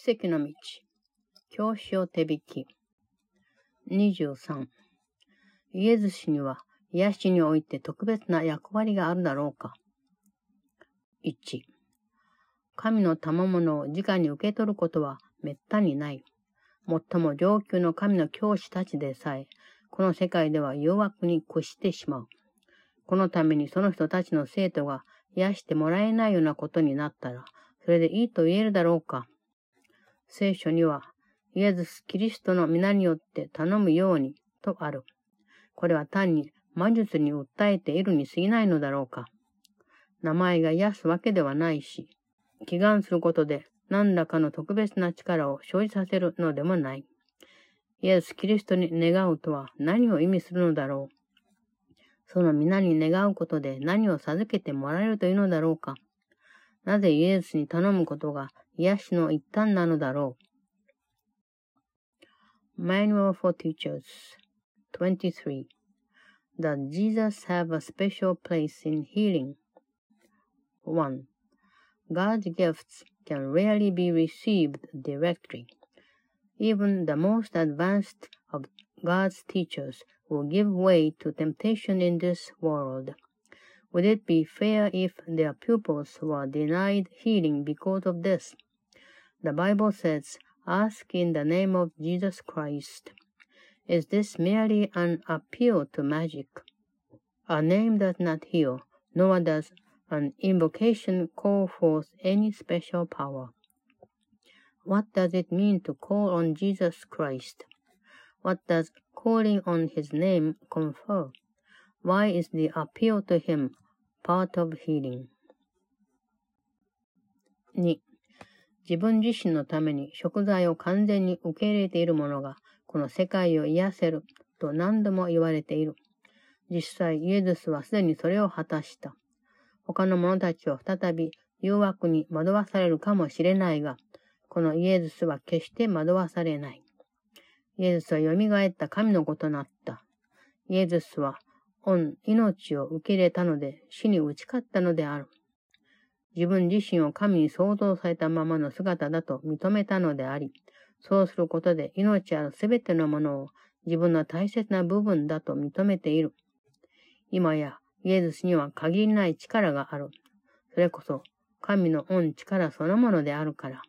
奇跡の道。教師を手引き。23。イエズ氏には癒しにおいて特別な役割があるだろうか。1。神の賜物を直に受け取ることは滅多にない。最も上級の神の教師たちでさえ、この世界では誘惑に屈してしまう。このためにその人たちの生徒が癒してもらえないようなことになったら、それでいいと言えるだろうか。聖書には、イエズス・キリストの皆によって頼むようにとある。これは単に魔術に訴えているに過ぎないのだろうか。名前が癒すわけではないし、祈願することで何らかの特別な力を生じさせるのでもない。イエス・キリストに願うとは何を意味するのだろう。その皆に願うことで何を授けてもらえるというのだろうか。なぜイエスに頼むことが癒しの一端なのだろう。Manual for Teachers 23 Does Jesus have a special place in healing? 1. God's gifts can rarely be received directly. Even the most advanced of God's teachers will give way to temptation in this world. Would it be fair if their pupils were denied healing because of this? The Bible says, Ask in the name of Jesus Christ. Is this merely an appeal to magic? A name does not heal, nor does an invocation call forth any special power. What does it mean to call on Jesus Christ? What does calling on his name confer? Why is the appeal to him part of healing? 2. 自分自身のために食材を完全に受け入れている者が、この世界を癒せると何度も言われている。実際、イエズスはすでにそれを果たした。他の者たちは再び誘惑に惑わされるかもしれないが、このイエズスは決して惑わされない。イエズスは蘇った神の子となった。イエズスは、御命を受け入れたので死に打ち勝ったのである。自分自身を神に創造されたままの姿だと認めたのであり、そうすることで命あるすべてのものを自分の大切な部分だと認めている。今やイエズスには限りない力がある。それこそ神の恩力そのものであるから。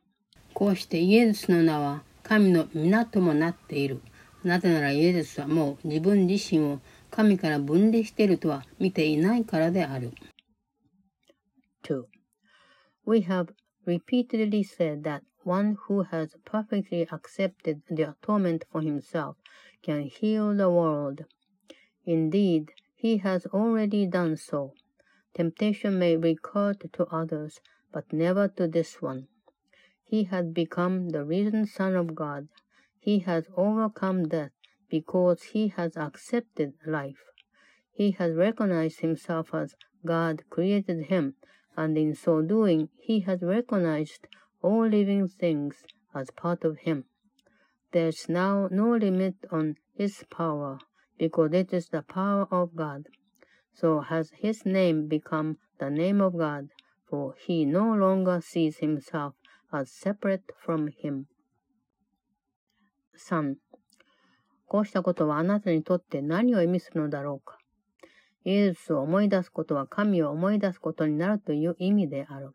こうしてイエズスの名は神の皆ともなっている。なぜならイエズスはもう自分自身を神から分離しているとは見ていないからである。2. We have repeatedly said that one who has perfectly accepted the atonement for himself can heal the world. Indeed, he has already done so. Temptation may recur to others, but never to this one. He has become the risen Son of God. He has overcome death because he has accepted life. He has recognized himself as God created him and in so doing he has recognized all living things as part of him. There's now no limit on his power, because it is the power of God. So has his name become the name of God, for he no longer sees himself as separate from him. 3. こうしたことはあなたにとって何を意味するのだろうか イエスを思い出すことは神を思い出すことになるという意味である。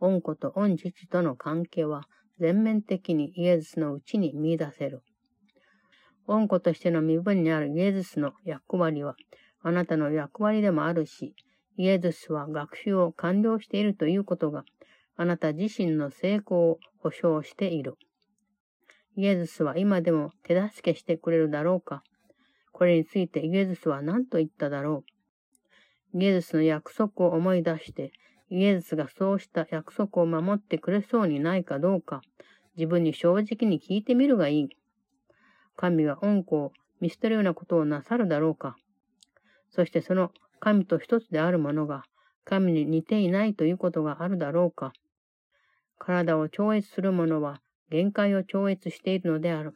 恩子と恩父との関係は全面的にイエスのうちに見出せる。恩子としての身分にあるイエスの役割はあなたの役割でもあるし、イエスは学習を完了しているということがあなた自身の成功を保証している。イエスは今でも手助けしてくれるだろうかこれについてイエズスは何と言っただろう。イエズスの約束を思い出して、イエズスがそうした約束を守ってくれそうにないかどうか、自分に正直に聞いてみるがいい。神が恩子を見捨てるようなことをなさるだろうか。そしてその神と一つであるものが、神に似ていないということがあるだろうか。体を超越する者は限界を超越しているのである。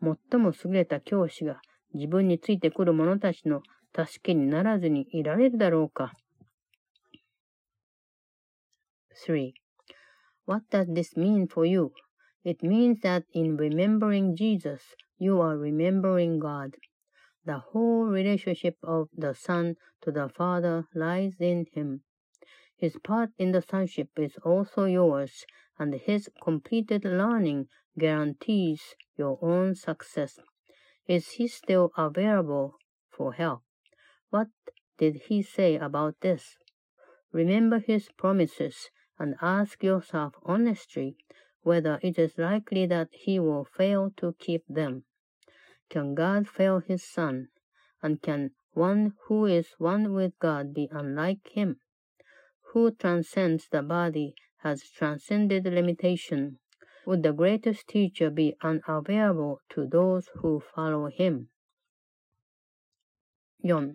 最も優れた教師が自分についてくる者たちの助けにならずにいられるだろうか。3. What does this mean for you? It means that in remembering Jesus, you are remembering God. The whole relationship of the Son to the Father lies in Him. His part in the sonship is also yours, and his completed learning guarantees your own success. Is he still available for help? What did he say about this? Remember his promises and ask yourself honestly whether it is likely that he will fail to keep them. Can God fail his Son? And can one who is one with God be unlike him? who transcends the body has transcended limitation. Would the greatest teacher be unavailable to those who follow him? 4.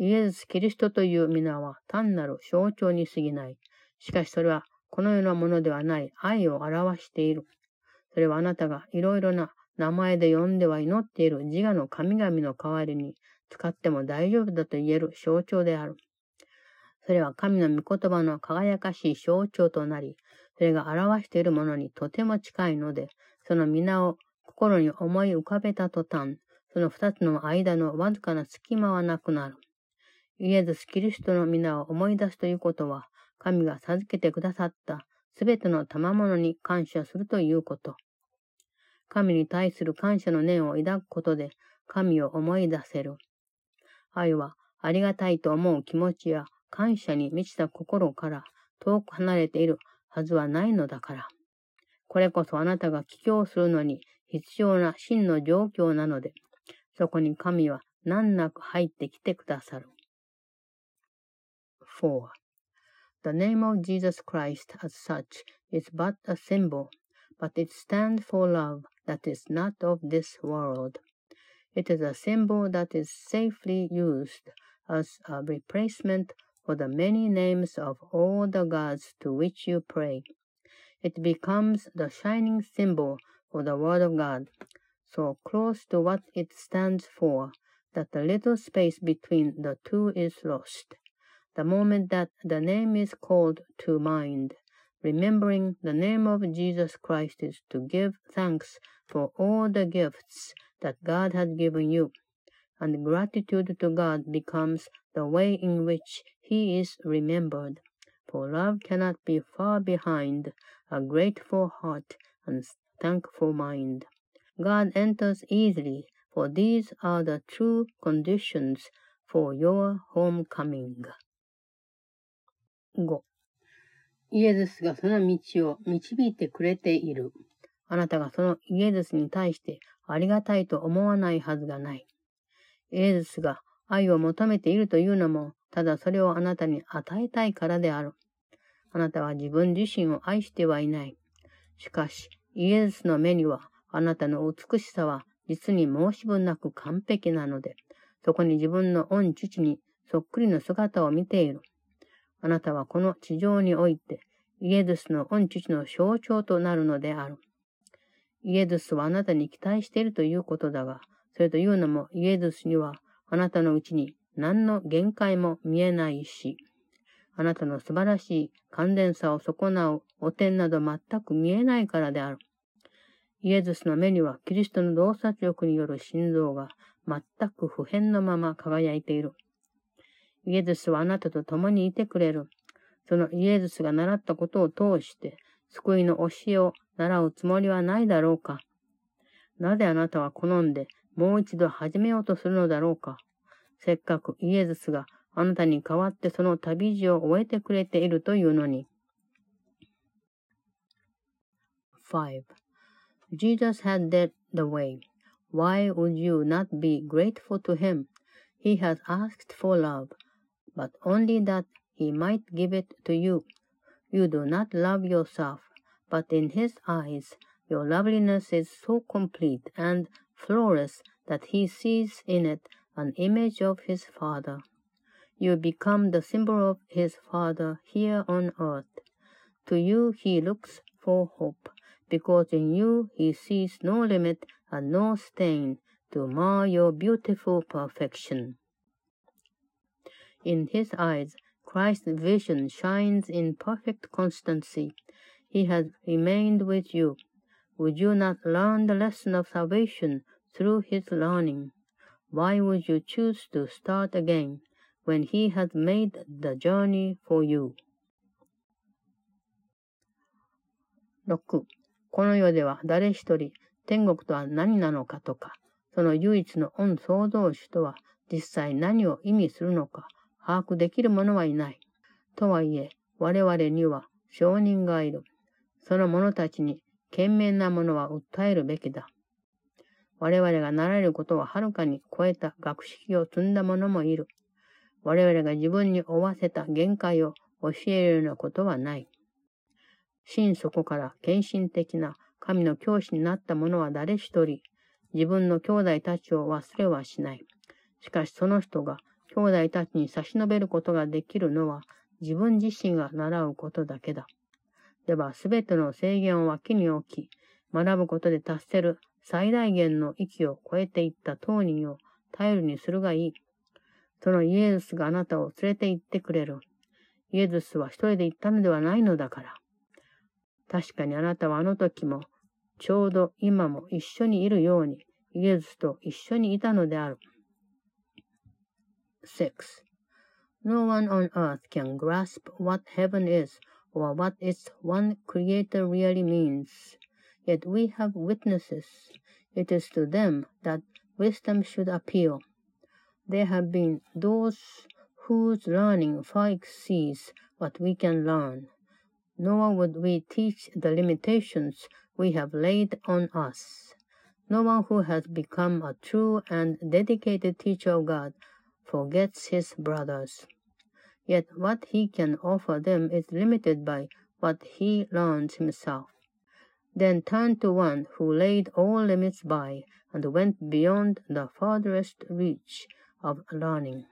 イエス・キリストという皆は単なる象徴に過ぎない。しかしそれはこのようなものではない愛を表している。それはあなたがいろいろな名前で呼んでは祈っている自我の神々の代わりに使っても大丈夫だと言える象徴である。それは神の御言葉の輝かしい象徴となり、それが表しているものにとても近いので、その皆を心に思い浮かべた途端、その二つの間のわずかな隙間はなくなる。イエズス・キリストの皆を思い出すということは、神が授けてくださったすべての賜物に感謝するということ。神に対する感謝の念を抱くことで、神を思い出せる。愛は、ありがたいと思う気持ちや感謝に満ちた心から遠く離れているはずはないのだから。これこそあなたが帰郷するのに必要な真の状況なので、そこに神は難なく入ってきてくださる。4. The name of Jesus Christ as such is but a symbol, but it stands for love that is not of this world. It is a symbol that is safely used as a replacement for the many names of all the gods to which you pray. It becomes the shining symbol for the Word of God, so close to what it stands for that the little space between the two is lost. The moment that the name is called to mind, remembering the name of Jesus Christ is to give thanks for all the gifts that God has given you, and gratitude to God becomes the way in which he is remembered. For love cannot be far behind a grateful heart and thankful mind. God enters easily, for these are the true conditions for your homecoming. 5. イエズスがその道を導いてくれている。あなたがそのイエズスに対してありがたいと思わないはずがない。イエズスが愛を求めているというのもただそれをあなたに与えたいからである。あなたは自分自身を愛してはいない。しかし、イエズスの目には、あなたの美しさは実に申し分なく完璧なので、そこに自分の御父にそっくりの姿を見ている。あなたはこの地上において、イエズスの御父の象徴となるのである。イエズスはあなたに期待しているということだが、それというのもイエズスにはあなたのうちに何の限界も見えないし、あなたの素晴らしい完全さを損なう汚点など全く見えないからである。イエズスの目にはキリストの洞察力による心臓が全く不変のまま輝いている。イエズスはあなたと共にいてくれる。そのイエズスが習ったことを通して、救いの教えを習うつもりはないだろうか。なぜあなたは好んでもう一度始めようとするのだろうか。せっかくイエズスがあなたに代わってその旅路を終えてくれているというのに。5. Jesus had led the way. Why would you not be grateful to him? He has asked for love, but only that he might give it to you. You do not love yourself, but in his eyes your loveliness is so complete and flawless that he sees in it an image of his Father. You become the symbol of his Father here on earth. To you he looks for hope, because in you he sees no limit and no stain to mar your beautiful perfection. In his eyes, Christ's vision shines in perfect constancy. He has remained with you, would you not learn the lesson of salvation through his learning? Why would you choose to start again when he has made the journey for you? 6. この世では誰一人天国とは何なのかとか、その唯一の恩創造主とは実際何を意味するのか 把握できる者はいない。とはいえ、我々には証人がいる。その者たちに賢明なものは訴えるべきだ。我々がなられることをはるかに超えた学識を積んだ者もいる。我々が自分に負わせた限界を教えるようなことはない。心底から献身的な神の教師になった者は誰一人、自分の兄弟たちを忘れはしない。しかしその人が兄弟たちに差し伸べることができるのは自分自身が習うことだけだ。では、すべての制限を脇に置き、学ぶことで達せる最大限の域を超えていった当人を頼りにするがいい。そのイエスがあなたを連れて行ってくれる。イエスは一人で行ったのではないのだから。確かにあなたはあの時も、ちょうど今も一緒にいるように、イエスと一緒にいたのである。6. No one on earth can grasp what heaven is or what its one creator really means. Yet we have witnesses. It is to them that wisdom should appeal. There have been those whose learning far exceeds what we can learn nor would we teach the limitations we have laid on us. No one who has become a true and dedicated teacher of God forgets his brothers. Yet what he can offer them is limited by what he learns himself. Then turn to one who laid all limits by and went beyond the farthest reach of learning.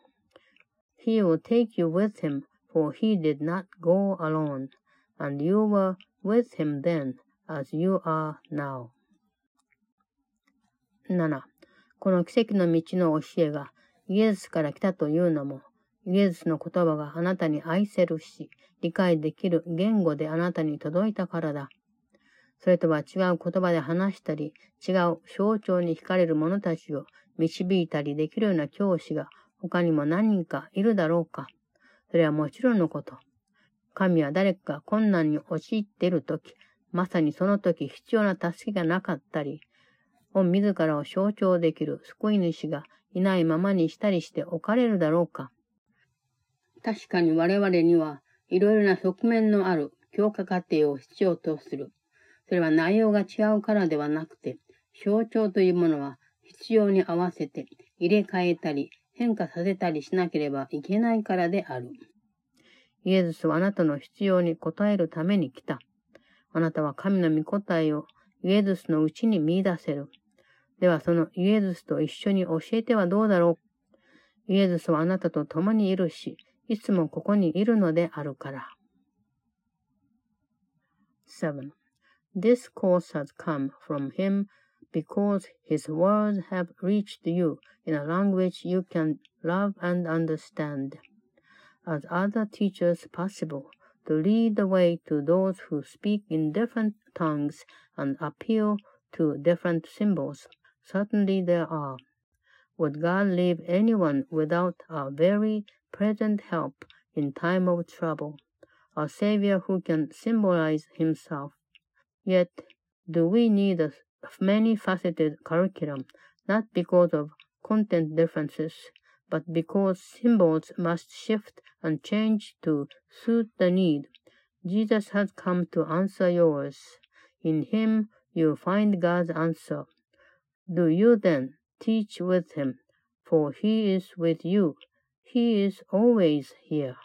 He will take you with him, for he did not go alone and you were with him then as you are now. 7. この奇跡の道の教えが イエスから来たというのも、イエスの言葉があなたに愛せるし、理解できる言語であなたに届いたからだ。それとは違う言葉で話したり、違う象徴に惹かれる者たちを導いたりできるような教師が他にも何人かいるだろうか。それはもちろんのこと。神は誰かが困難に陥っているとき、まさにその時必要な助けがなかったり、御自らを象徴できる救い主がいないままにしたりして置かれるだろうか。確かに我々にはいろいろな側面のある強化過程を必要とする。それは内容が違うからではなくて、象徴というものは必要に合わせて入れ替えたり変化させたりしなければいけないからである。イエズスはあなたの必要に応えるために来た。あなたは神の御答えをイエズスのうちに見出せる。ではそのイエズスと一緒に教えてはどうだろう。イエズスはあなたと共にいるし、いつもここにいるのであるから。7. This course has come from him because his words have reached you in a language you can love and understand. as other teachers possible to lead the way to those who speak in different tongues and appeal to different symbols. Certainly there are. Would God leave anyone without a very present help in time of trouble, a Savior who can symbolize Himself? Yet, do we need a many faceted curriculum, not because of content differences, but because symbols must shift and change to suit the need. Jesus has come to answer yours. In him you find God's answer. Do you then teach with him, for he is with you. He is always here.